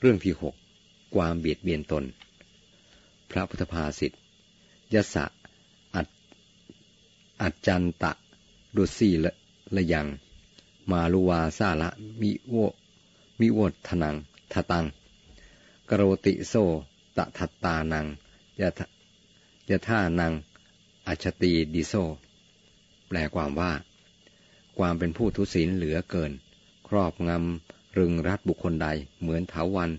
เรื่องที่หกความเบียดเบียนตน พระพุทธภาษิต ยัสสะอัจอัจจันตะทุสสีละละยัง มาลุวา สาละมิโวมิโวตถะนังถะตัง กะโรติโส ตะถัตตานังยะยะถานัง อิจฉะตี ทิโส แปลความว่า ความเป็นผู้ทุศีลเหลือเกิน ครอบงำ รึงรัดบุคคลใดเหมือนเถาวัน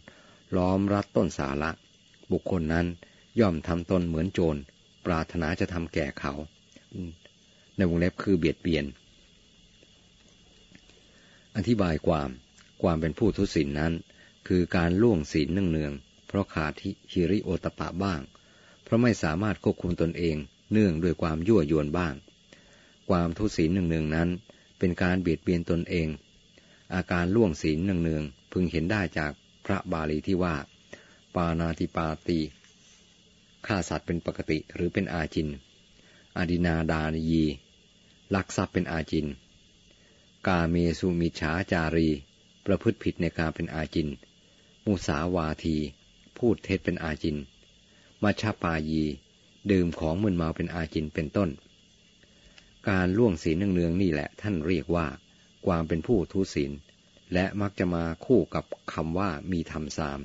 ล้อมรัดต้นสาระ บุคคลนั้นย่อมทำตนเหมือนโจร ปรารถนาจะทำแก่เขา ในวงเล็บคือเบียดเบียน อธิบายความความเป็นผู้ทุศีลนนั้น คือการล่วงศีลเนืองๆเพราะขาดฮิริโอตปะบ้าง เพราะไม่สามารถควบคุมตนเองเนื่องด้วยความยั่วยวนบ้าง ความทุศีลเนืองๆนั้น เป็นการเบียดเบียนตนเอง อาการล่วงศีลเนืองๆพึงเห็นได้จากพระบาลีที่ว่า ปานาติปาตีฆ่าสัตว์เป็นปกติหรือเป็นอาจิน อดินาดานยีลักทรัพย์เป็นอาจิน กาเมสุมิฉาจารี ประพฤติผิดในการเป็นอาจิน มุสาวาที พูดเท็จเป็นอาจิน มัชปายี ดื่มของมึนเมาเป็นอาจินเป็นต้น การล่วงศีลเนืองๆนี่แหละท่านเรียกว่า ความเป็นผู้ทุศีล และมักจะมาคู่กับคำว่ามีธรรมสาม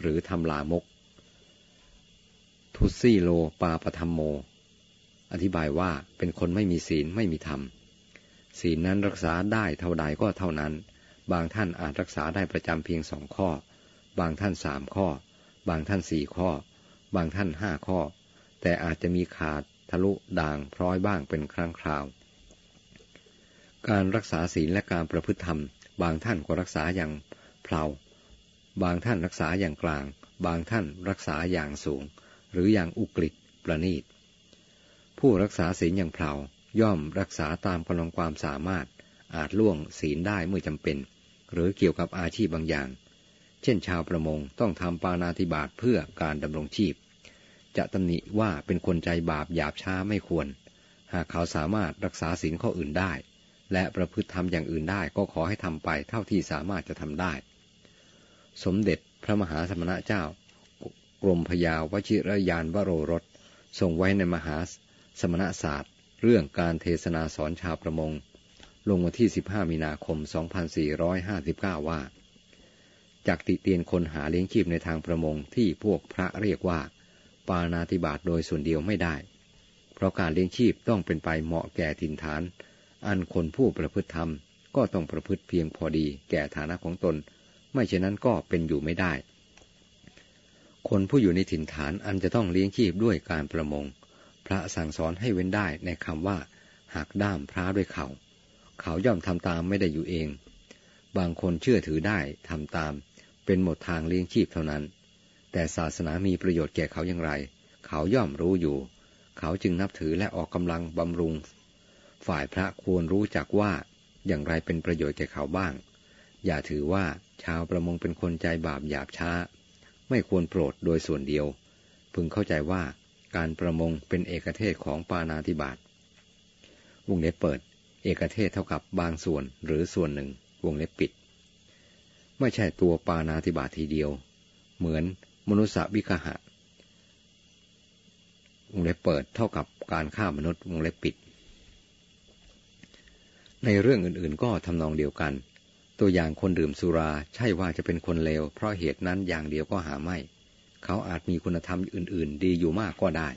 หรือธรรมลามก ทุซี่โลปาปธรรมโม อธิบายว่าเป็นคนไม่มีศีลไม่มีธรรม ศีลนั้นรักษาได้เท่าใดก็เท่านั้น บางท่านอาจรักษาได้ประจำเพียงสองข้อ บางท่านสามข้อ บางท่านสี่ข้อ บางท่านห้าข้อ แต่อาจจะมีขาดทะลุด่างพร้อยบ้างเป็นครั้งคราว การรักษาศีลและการประพฤติธรรม บางท่านก็รักษาอย่างเพลาบางท่านรักษาอย่างกลาง บางท่านรักษาอย่างสูง หรืออย่างอุกฤษประณีต ผู้รักษาศีลอย่างเพลาย่อมรักษาตามกำลังความสามารถ อาจล่วงศีลได้เมื่อจำเป็น หรือเกี่ยวกับอาชีพบางอย่าง เช่นชาวประมงต้องทำปานาธิบาตเพื่อการดำรงชีพ จะตำหนิว่าเป็นคนใจบาปหยาบช้าไม่ควร หากเขาสามารถรักษาศีลข้ออื่นได้ และประพฤติทำอย่างอื่นได้ก็ขอให้ทำไปเท่าที่สามารถจะทำได้ สมเด็จพระมหาสมณะเจ้ากรมพยาวชิรยานวโรรสทรงไว้ในมหาสมณศาสตร์ เรื่องการเทศนาสอนชาวประมง ลงวันที่ 15 มีนาคม 2459 ว่า จากติเตียนคนหาเลี้ยงชีพในทางประมงที่พวกพระเรียกว่า ปานาติบาตโดยส่วนเดียวไม่ได้ เพราะการเลี้ยงชีพต้องเป็นไปเหมาะแก่ถิ่นฐาน อันคนผู้ประพฤติธรรม ก็ต้องประพฤติเพียงพอดีแก่ฐานะของตน ไม่เช่นนั้นก็เป็นอยู่ไม่ได้ คนผู้อยู่ในถิ่นฐานอันจะต้องเลี้ยงชีพด้วยการประมง พระสั่งสอนให้เว้นได้ในคำว่าหักด้ามพระด้วยเขาเขาย่อมทำตามไม่ได้อยู่เอง บางคนเชื่อถือได้ทำตาม เป็นหมดทางเลี้ยงชีพเท่านั้น แต่ศาสนามีประโยชน์แก่เขาอย่างไร เขาย่อมรู้อยู่ เขาจึงนับถือและออกกำลังบำรุง ฝ่ายพระควรรู้จักว่าอย่างไรเป็นประโยชน์แก่เขาบ้าง อย่าถือว่าชาวประมงเป็นคนใจบาปหยาบช้า ไม่ควรโปรดโดยส่วนเดียว พึงเข้าใจว่าการประมงเป็นเอกเทศของปานาธิบาตวงเล็บเปิด เอกเทศเท่ากับบางส่วนหรือส่วนหนึ่ง วงเล็บปิด ไม่ใช่ตัวปานาธิบาตทีเดียว เหมือนมนุษยวิคหะวงเล็บเปิดเท่ากับการฆ่ามนุษย์วงเล็บปิด ในเรื่องอื่นๆ ก็ทำนองเดียวกัน ตัวอย่างคนดื่มสุราใช่ว่าจะเป็นคนเลว เพราะเหตุนั้นอย่างเดียวก็หาไม่ เขาอาจมีคุณธรรมอื่น ๆ ดีอยู่มากก็ได้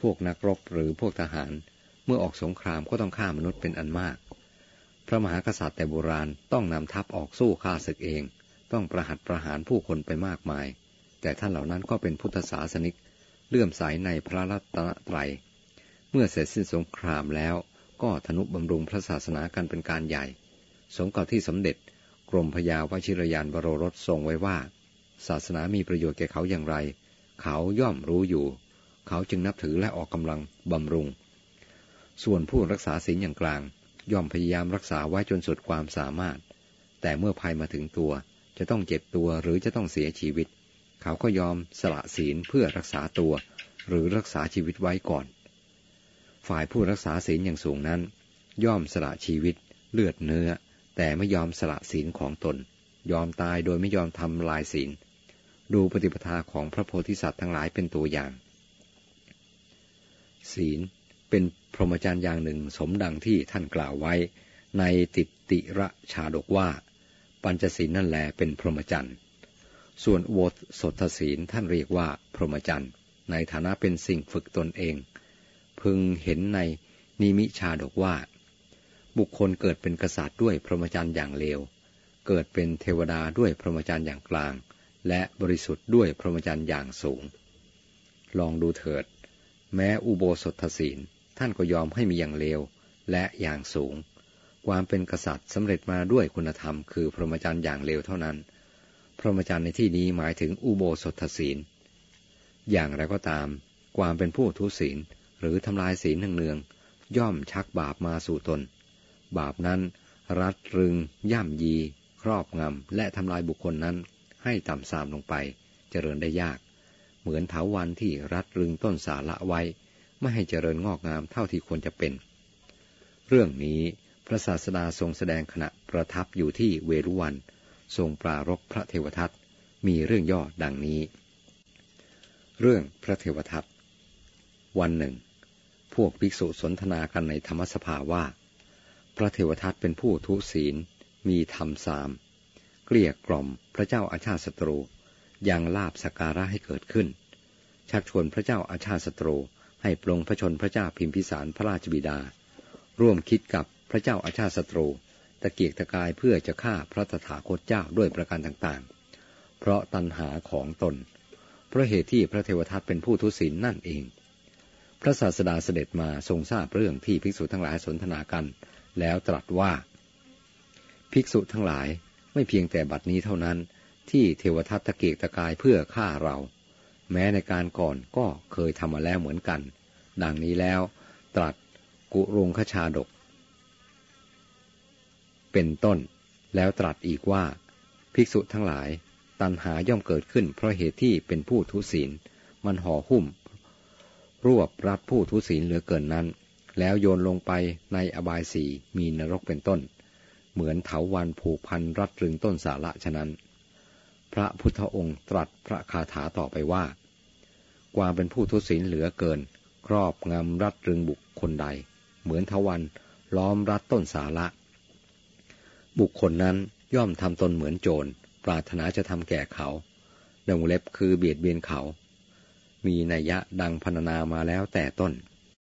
พวกนักรบหรือพวกทหาร เมื่อออกสงครามก็ต้องฆ่ามนุษย์เป็นอันมาก พระมหากษัตริย์แต่โบราณต้องนำทัพออกสู้ฆ่าศึกเอง ต้องประหัตประหารผู้คนไปมากมาย แต่ท่านเหล่านั้นก็เป็นพุทธศาสนิกเลื่อมใสในพระรัตนตรัย เมื่อเสร็จสิ้นสงครามแล้ว ก็ธนุบำรุงพระศาสนากันเป็นการใหญ่ สมกับที่สมเด็จกรมพยาวชิรยานบรรสทรงไว้ว่า ศาสนามีประโยชน์แก่เขาอย่างไร เขาย่อมรู้อยู่ เขาจึงนับถือและออกกำลังบำรุง ส่วนผู้รักษาศีลอย่างกลาง ย่อมพยายามรักษาไว้จนสุดความสามารถ แต่เมื่อภัยมาถึงตัว จะต้องเจ็บตัวหรือจะต้องเสียชีวิต เขาก็ยอมสละศีลเพื่อรักษาตัว หรือรักษาชีวิตไว้ก่อน ฝ่ายผู้รักษาศีลอย่างสูงนั้น ย่อมสละชีวิตเลือดเนื้อ แต่ไม่ยอมสละศีลของตน ยอมตายโดยไม่ยอมทำลายศีล ดูปฏิปทาของพระโพธิสัตว์ทั้งหลายเป็นตัวอย่าง ศีลเป็นพรหมจรรย์อย่างหนึ่งสมดังที่ท่านกล่าวไว้ ในติติระชาดกว่า ปัญจศีลนั่นแหลเป็นพรหมจรรย์ส่วนโวสถศีลท่านเรียกว่าพรหมจรรย์ในฐานะเป็นสิ่งฝึกตนเอง พึงเห็นในนิมิชาดกว่า บุคคลเกิดเป็นกษัตริย์ด้วยพรหมจรรย์อย่างเลว เกิดเป็นเทวดาด้วยพรหมจรรย์อย่างกลาง และบริสุทธิ์ด้วยพรหมจรรย์อย่างสูง ลองดูเถิด แม้อุโบสถศีลท่านก็ยอมให้มีอย่างเลวและอย่างสูง ความเป็นกษัตริย์สำเร็จมาด้วยคุณธรรม คือพรหมจรรย์อย่างเลวเท่านั้น พรหมจรรย์ในที่นี้หมายถึงอุโบสถศีล อย่างไรก็ตาม ความเป็นผู้ทุศีล หรือทำลายศีลเนืองๆย่อมชักบาปมาสู่ตน บาปนั้นรัดรึง ย่ำยี ครอบงำ และทำลายบุคคลนั้น ให้ต่ำทรามลงไป เจริญได้ยาก เหมือนเถาวันที่รัดรึงต้นสาละไว้ ไม่ให้เจริญงอกงามเท่าที่ควรจะเป็น เรื่องนี้พระศาสดาทรงแสดงขณะประทับอยู่ที่เวรุวัน ทรงปรารบพระเทวทัตมีเรื่องย่อดังนี้ เรื่องพระเทวทัตวันหนึ่ง พวกภิกษุสนทนากันในธรรมสภาว่า พระเทวทัตเป็นผู้ทุศีล มีธรรมสาม เกลี้ยกล่อมพระเจ้าอาชาติศัตรูยังลาบสการะให้เกิดขึ้น ชักชวนพระเจ้าอาชาติศัตรูให้ปรงพระชนพระเจ้าพิมพิสารพระราชบิดา ร่วมคิดกับพระเจ้าอาชาติศัตรูตะเกียกตะกายเพื่อจะฆ่าพระตถาคตเจ้าด้วยประการต่างๆ เพราะตัณหาของตน เพราะเหตุที่พระเทวทัตเป็นผู้ทุศีลนั่นเอง พระศาสดาเสด็จมาทรงทราบเรื่องที่ภิกษุทั้งหลายสนทนากัน แล้วตรัสว่า ภิกษุทั้งหลายไม่เพียงแต่บัดนี้เท่านั้น ที่เทวทัตตะเกียกตะกายเพื่อฆ่าเรา แม้ในการก่อนก็เคยทำมาแล้วเหมือนกัน ดังนี้แล้ว ตรัสกุรงขชาดก เป็นต้น แล้วตรัสอีกว่า ภิกษุทั้งหลาย ตัณหาย่อมเกิดขึ้นเพราะเหตุที่เป็นผู้ทุศีล มันห่อหุ้ม รวบรัดผู้ทุศีลเหลือเกินนั้น แล้วโยนลงไปในอบายสีมีนรกเป็นต้น เหมือนเถาวันผูกพันรัดรึงต้นสาระฉะนั้น พระพุทธองค์ตรัสพระคาถาต่อไปว่า ความเป็นผู้ทุศีลเหลือเกิน ครอบงำรัดรึงบุคคลใด เหมือนทวันล้อมรัดต้นสาระ บุคคลนั้นย่อมทำตนเหมือนโจร ปรารถนาจะทำแก่เขาดงเล็บคือเบียดเบียนเขา มีนัยยะดังพรรณนามาแล้วแต่ต้น